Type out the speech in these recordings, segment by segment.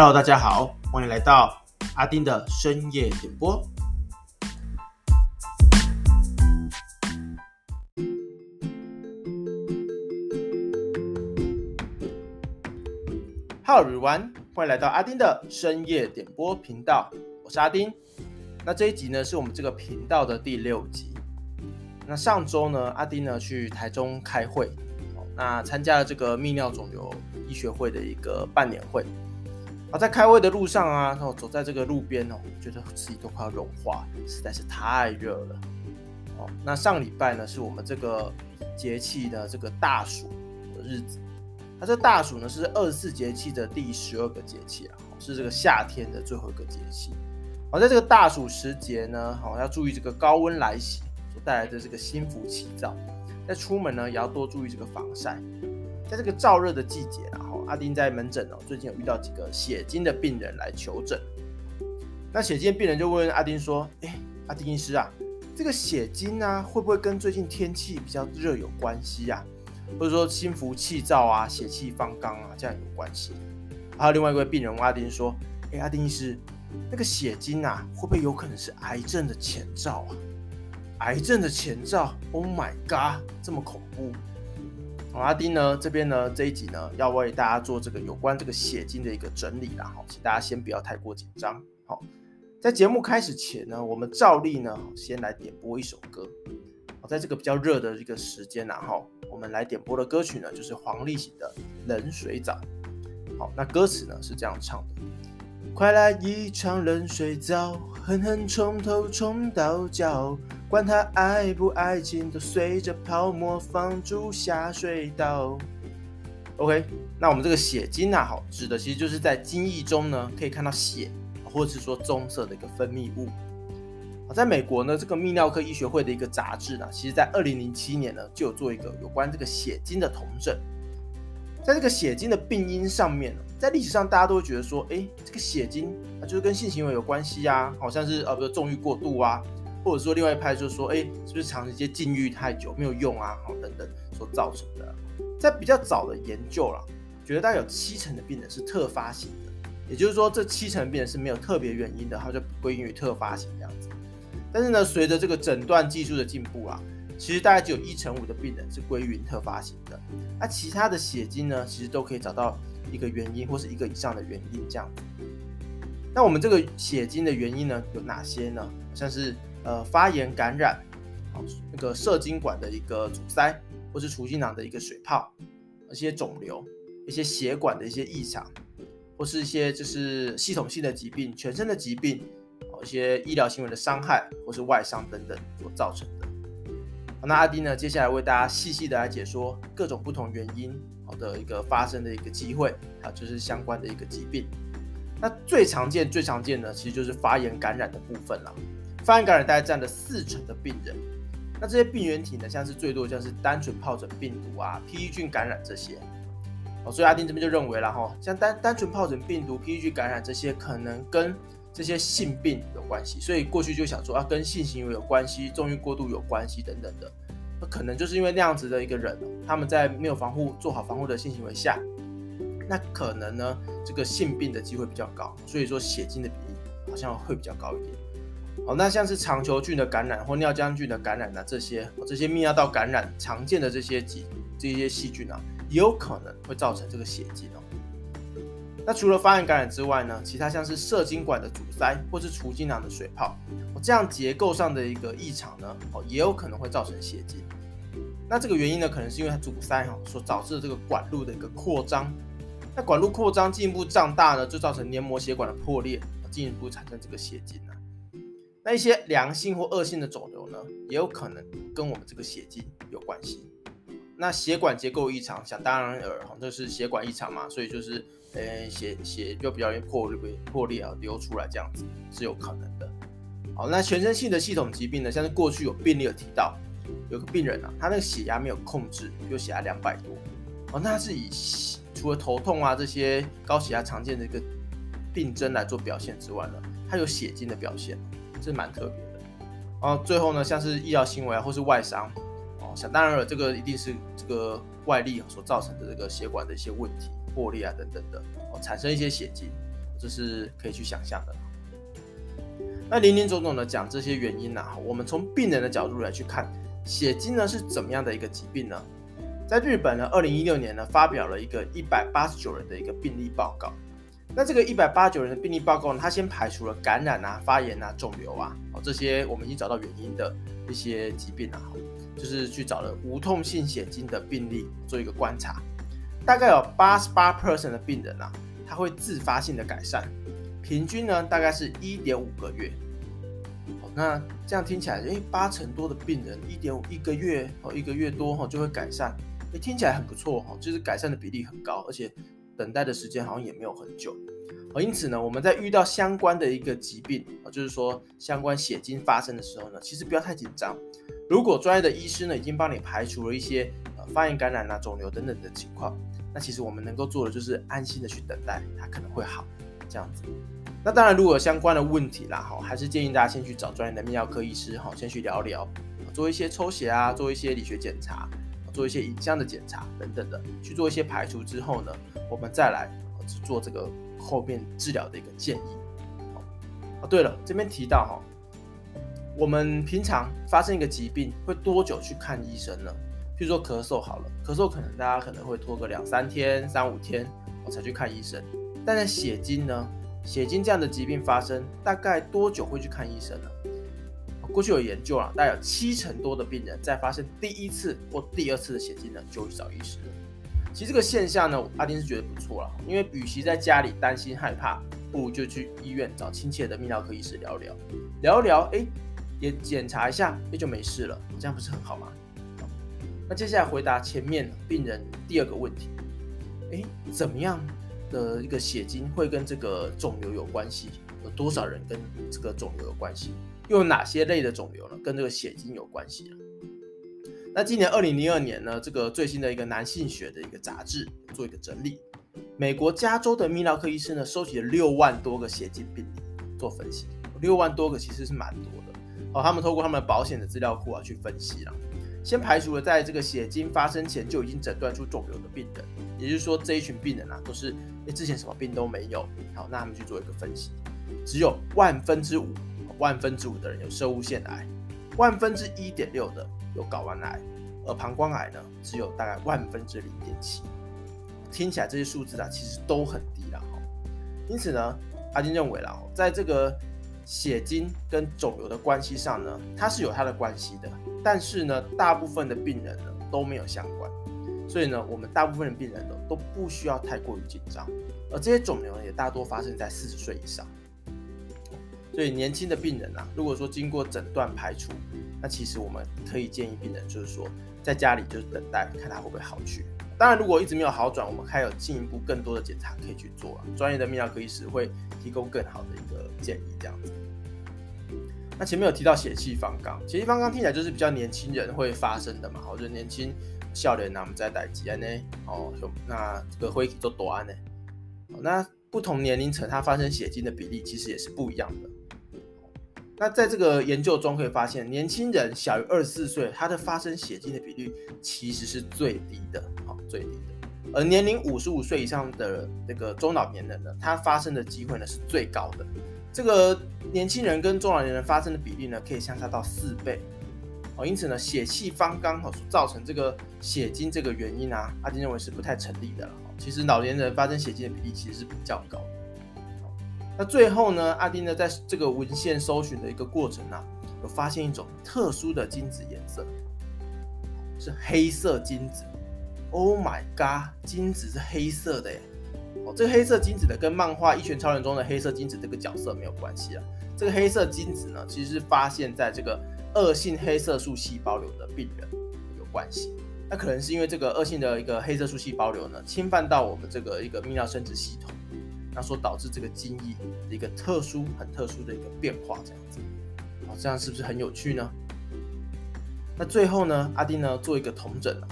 Hello，大家好，欢迎来到阿丁的深夜点播。Hello everyone，欢迎来到阿丁的深夜点播频道，我是阿丁。那这一集呢，是我们这个频道的第六集。那上周呢，阿丁呢去台中开会，那参加了这个泌尿肿瘤医学会的一个半年会。啊，在开会的路上啊，然后走在这个路边哦，觉得自己都快要融化，实在是太热了。哦，那上礼拜呢，是我们这个节气的这个大暑的日子。那这大暑呢，是二十四节气的第十二个节气啊，是这个夏天的最后一个节气。好，在这个大暑时节呢，好要注意这个高温来袭所。带来的这个心浮气躁，在出门呢也要多注意这个防晒。在这个燥热的季节，啊阿丁在门诊哦，最近有遇到几个血精的病人来求诊。那血精病人就问阿丁说：“哎，阿丁医师啊，这个血精啊，会不会跟最近天气比较热有关系啊？或者说心浮气躁啊，血气方刚啊，这样有关系？”还有另外一位病人问阿丁说：“哎，阿丁医师，那个血精啊，会不会有可能是癌症的前兆啊？”癌症的前兆，Oh my god，这么恐怖！好，阿丁呢这边呢这一集呢要为大家做这个有关这个血精的一个整理啦，哈，请大家先不要太过紧张。好，在节目开始前呢，我们照例呢先来点播一首歌。好，在这个比较热的一个时间然后我们来点播的歌曲呢就是黄立行的《冷水澡》。好，那歌词呢是这样唱的。快来一场冷水澡，狠狠从头冲到脚，管他爱不爱情，都随着泡沫放逐下水道。OK，那我们这个血精啊，好指的其实就是在精液中呢，可以看到血，或者是说棕色的一个分泌物。好，在美国呢，这个泌尿科医学会的一个杂志呢，其实在二零零七年呢，就有做一个有关这个血精的统整。在这个血精的病因上面呢，在历史上大家都会觉得说，哎，这个血精啊，就是跟性行为有关系啊，好像是呃，比如纵欲过度啊，或者说另外一派就说，哎，是不是长时间禁欲太久没有用啊，好等等所造成的。在比较早的研究了，觉得大概有七成的病人是特发型的，也就是说这七成病人是没有特别原因的，它就归因于特发型这样子。但是呢，随着这个诊断技术的进步啊。其实大概只有一成五的病人是归于特发型的，那其他的血精呢，其实都可以找到一个原因或是一个以上的原因这样子。那我们这个血精的原因呢，有哪些呢？像是呃发炎感染，好那个射精管的一个阻塞，或是储精囊的一个水泡，一些肿瘤，一些血管的一些异常，或是一些就是系统性的疾病、全身的疾病，一些医疗行为的伤害或是外伤等等所造成的。那阿丁呢？接下来为大家细细的来解说各种不同原因好的一个发生的一个机会，还有就是相关的一个疾病。那最常见、最常见的其实就是发炎感染的部分了。发炎感染大概占了四成的病人。那这些病原体呢，像是最多像是单纯疱疹病毒啊、P.E. 菌感染这些。哦，所以阿丁这边就认为了哈，像单单纯疱疹病毒、P.E. 菌感染这些，可能跟这些性病有关系，所以过去就想说啊，跟性行为有关系、纵欲过度有关系等等的，那可能就是因为那样子的一个人，他们在没有防护、做好防护的性行为下，那可能呢，这个性病的机会比较高，所以说血精的比例好像会比较高一点。好，那像是肠球菌的感染或尿浆菌的感染呢，这些这些泌尿道感染常见的这些疾这些细菌啊，也有可能会造成这个血精哦。那除了发炎感染之外呢，其他像是射精管的阻塞或是储精囊的水泡，这样结构上的一个异常呢，哦，也有可能会造成血精。那这个原因呢，可能是因为它阻塞哈所导致的这个管路的一个扩张。那管路扩张进一步胀大呢，就造成黏膜血管的破裂，进一步产生这个血精啊。那一些良性或恶性的肿瘤呢，也有可能跟我们这个血精有关系。那血管结构异常，想当然尔哈，就是血管异常嘛，所以就是。呃，血血就比较容易破裂破裂啊，流出来这样子是有可能的。好，那全身性的系统疾病呢，像是过去有病例有提到，有个病人啊，他那个血压没有控制，又血压两百多，哦，那是以除了头痛啊这些高血压常见的一个病症来做表现之外呢，他有血精的表现，这蛮特别的。然后最后呢，像是医疗行为啊或是外伤，哦，想当然了，这个一定是这个外力所造成的这个血管的一些问题。破裂啊等等的哦，产生一些血迹，这是可以去想象的。那林林总总的讲这些原因呢，我们从病人的角度来去看，血精呢是怎么样的一个疾病呢？在日本呢，二零一六年呢发表了一个一百八十九人的一个病例报告。那这个一百八九人的病例报告呢，它先排除了感染啊、发炎啊、肿瘤啊，哦这些我们已经找到原因的一些疾病啊，就是去找了无痛性血精的病例做一个观察，大概有八十八 percent 的病人啊，他会自发性的改善。平均呢，大概是一点五个月。那这样听起来，诶，八成多的病人一点五一个月哦，一个月多哈就会改善，诶，听起来很不错哈，就是改善的比例很高，而且等待的时间好像也没有很久。因此呢，我们在遇到相关的一个疾病啊，就是说相关血精发生的时候呢，其实不要太紧张。如果专业的医师呢已经帮你排除了一些呃发炎感染啊、肿瘤等等的情况，那其实我们能够做的就是安心的去等待，它可能会好这样子。那当然，如果有相关的问题啦，哈，还是建议大家先去找专业的泌尿科医师，哈，先去聊聊，做一些抽血啊，做一些理学检查，做一些影像的检查等等的，去做一些排除之后呢，我们再来去做这个后面治疗的一个建议。哦，对了，这边提到哈，我们平常发生一个疾病会多久去看医生呢？譬如说咳嗽好了，咳嗽可能大家可能会拖个两三天、三五天我才去看医生，但是血精呢？血精这样的疾病发生，大概多久会去看医生呢？过去有研究啊，大概有七成多的病人在发生第一次或第二次的血精呢，就会去找医师。其实这个现象呢，阿丁是觉得不错了，因为与其在家里担心害怕，不如就去医院找亲切的泌尿科医师聊聊，聊聊，哎，也检查一下，那就没事了，这样不是很好吗？那接下来回答前面病人第二个问题，哎，怎么样？的一个血精会跟这个肿瘤有关系？有多少人跟这个肿瘤有关系？又有哪些类的肿瘤呢？跟这个血精有关系那今年二零零二年呢，这个最新的一个男性学的一个杂志做一个整理，美国加州的泌尿科医生呢，收集了六万多个血精病例做分析，六万多个其实是蛮多的。哦，他们透过他们保险的资料库啊去分析了。先排除了在这个血精发生前就已经诊断出肿瘤的病人，也就是说这一群病人啊都是诶之前什么病都没有，好，那他们去做一个分析，只有万分之五，万分之五的人有射物腺癌，万分之一点六的有睾丸癌，而膀胱癌呢只有大概万分之零点七，听起来这些数字啊其实都很低了哈，因此呢，阿金认为啦，在这个血精跟肿瘤的关系上呢，它是有它的关系的。但是呢，大部分的病人呢都没有相关，所以呢，我们大部分的病人呢都不需要太过于紧张。而这些肿瘤呢也大多发生在四十岁以上，所以年轻的病人啊，如果说经过诊断排除，那其实我们可以建议病人就是说在家里就是等待，看他会不会好去。当然，如果一直没有好转，我们还有进一步更多的检查可以去做啊。专业的泌尿科医师会提供更好的一个建议，这样子。那前面有提到血气方刚，血气方刚听起来就是比较年轻人会发生的嘛，好，就年轻笑脸呐，我们在待机安呢，哦，那这个会做多安呢，那不同年龄层它发生血精的比例其实也是不一样的。那在这个研究中可以发现，年轻人小于二十四岁，它的发生血精的比率其实是最低的，好，最低的。而年龄五十五岁以上的这个中老年人呢，它发生的机会呢是最高的。这个年轻人跟中老年人发生的比例呢，可以相差到四倍哦。因此呢，血气方刚哦，造成这个血精这个原因啊，阿金认为是不太成立的了。其实老年人发生血精的比例其实是比较高。那最后呢，阿丁呢在这个文献搜寻的一个过程啊，有发现一种特殊的精子颜色，是黑色精子。Oh my god，精子是黑色的耶！哦这个黑色精子呢，跟漫画《一拳超人》中的黑色精子这个角色没有关系啊。这个黑色精子呢，其实是发现在这个恶性黑色素细胞瘤的病人有关系。那可能是因为这个恶性的一个黑色素细胞瘤呢，侵犯到我们这个一个泌尿生殖系统，那所导致这个精液的一个特殊、很特殊的一个变化，这样子。好，这样是不是很有趣呢？那最后呢，阿丁呢做一个同诊啊。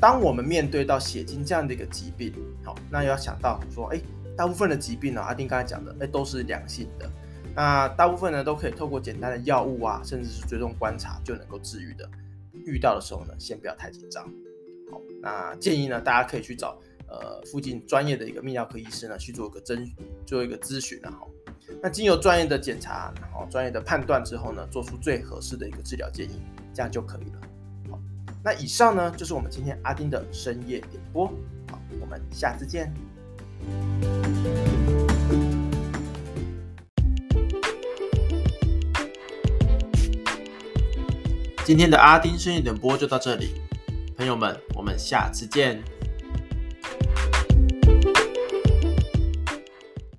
当我们面对到血精这样的一个疾病，好，那要想到说，哎，大部分的疾病呢，阿丁刚才讲的，哎，都是良性的，那大部分呢都可以透过简单的药物啊，甚至是追踪观察就能够治愈的。遇到的时候呢，先不要太紧张。好，那建议呢，大家可以去找呃附近专业的一个泌尿科医师呢去做一个咨做一个咨询然后，那经由专业的检查，然后专业的判断之后呢，做出最合适的一个治疗建议，这样就可以了。好，那以上呢就是我们今天阿丁的深夜点播，好，我们下次见。今天的阿丁深夜点播就到这里，朋友们，我们下次见。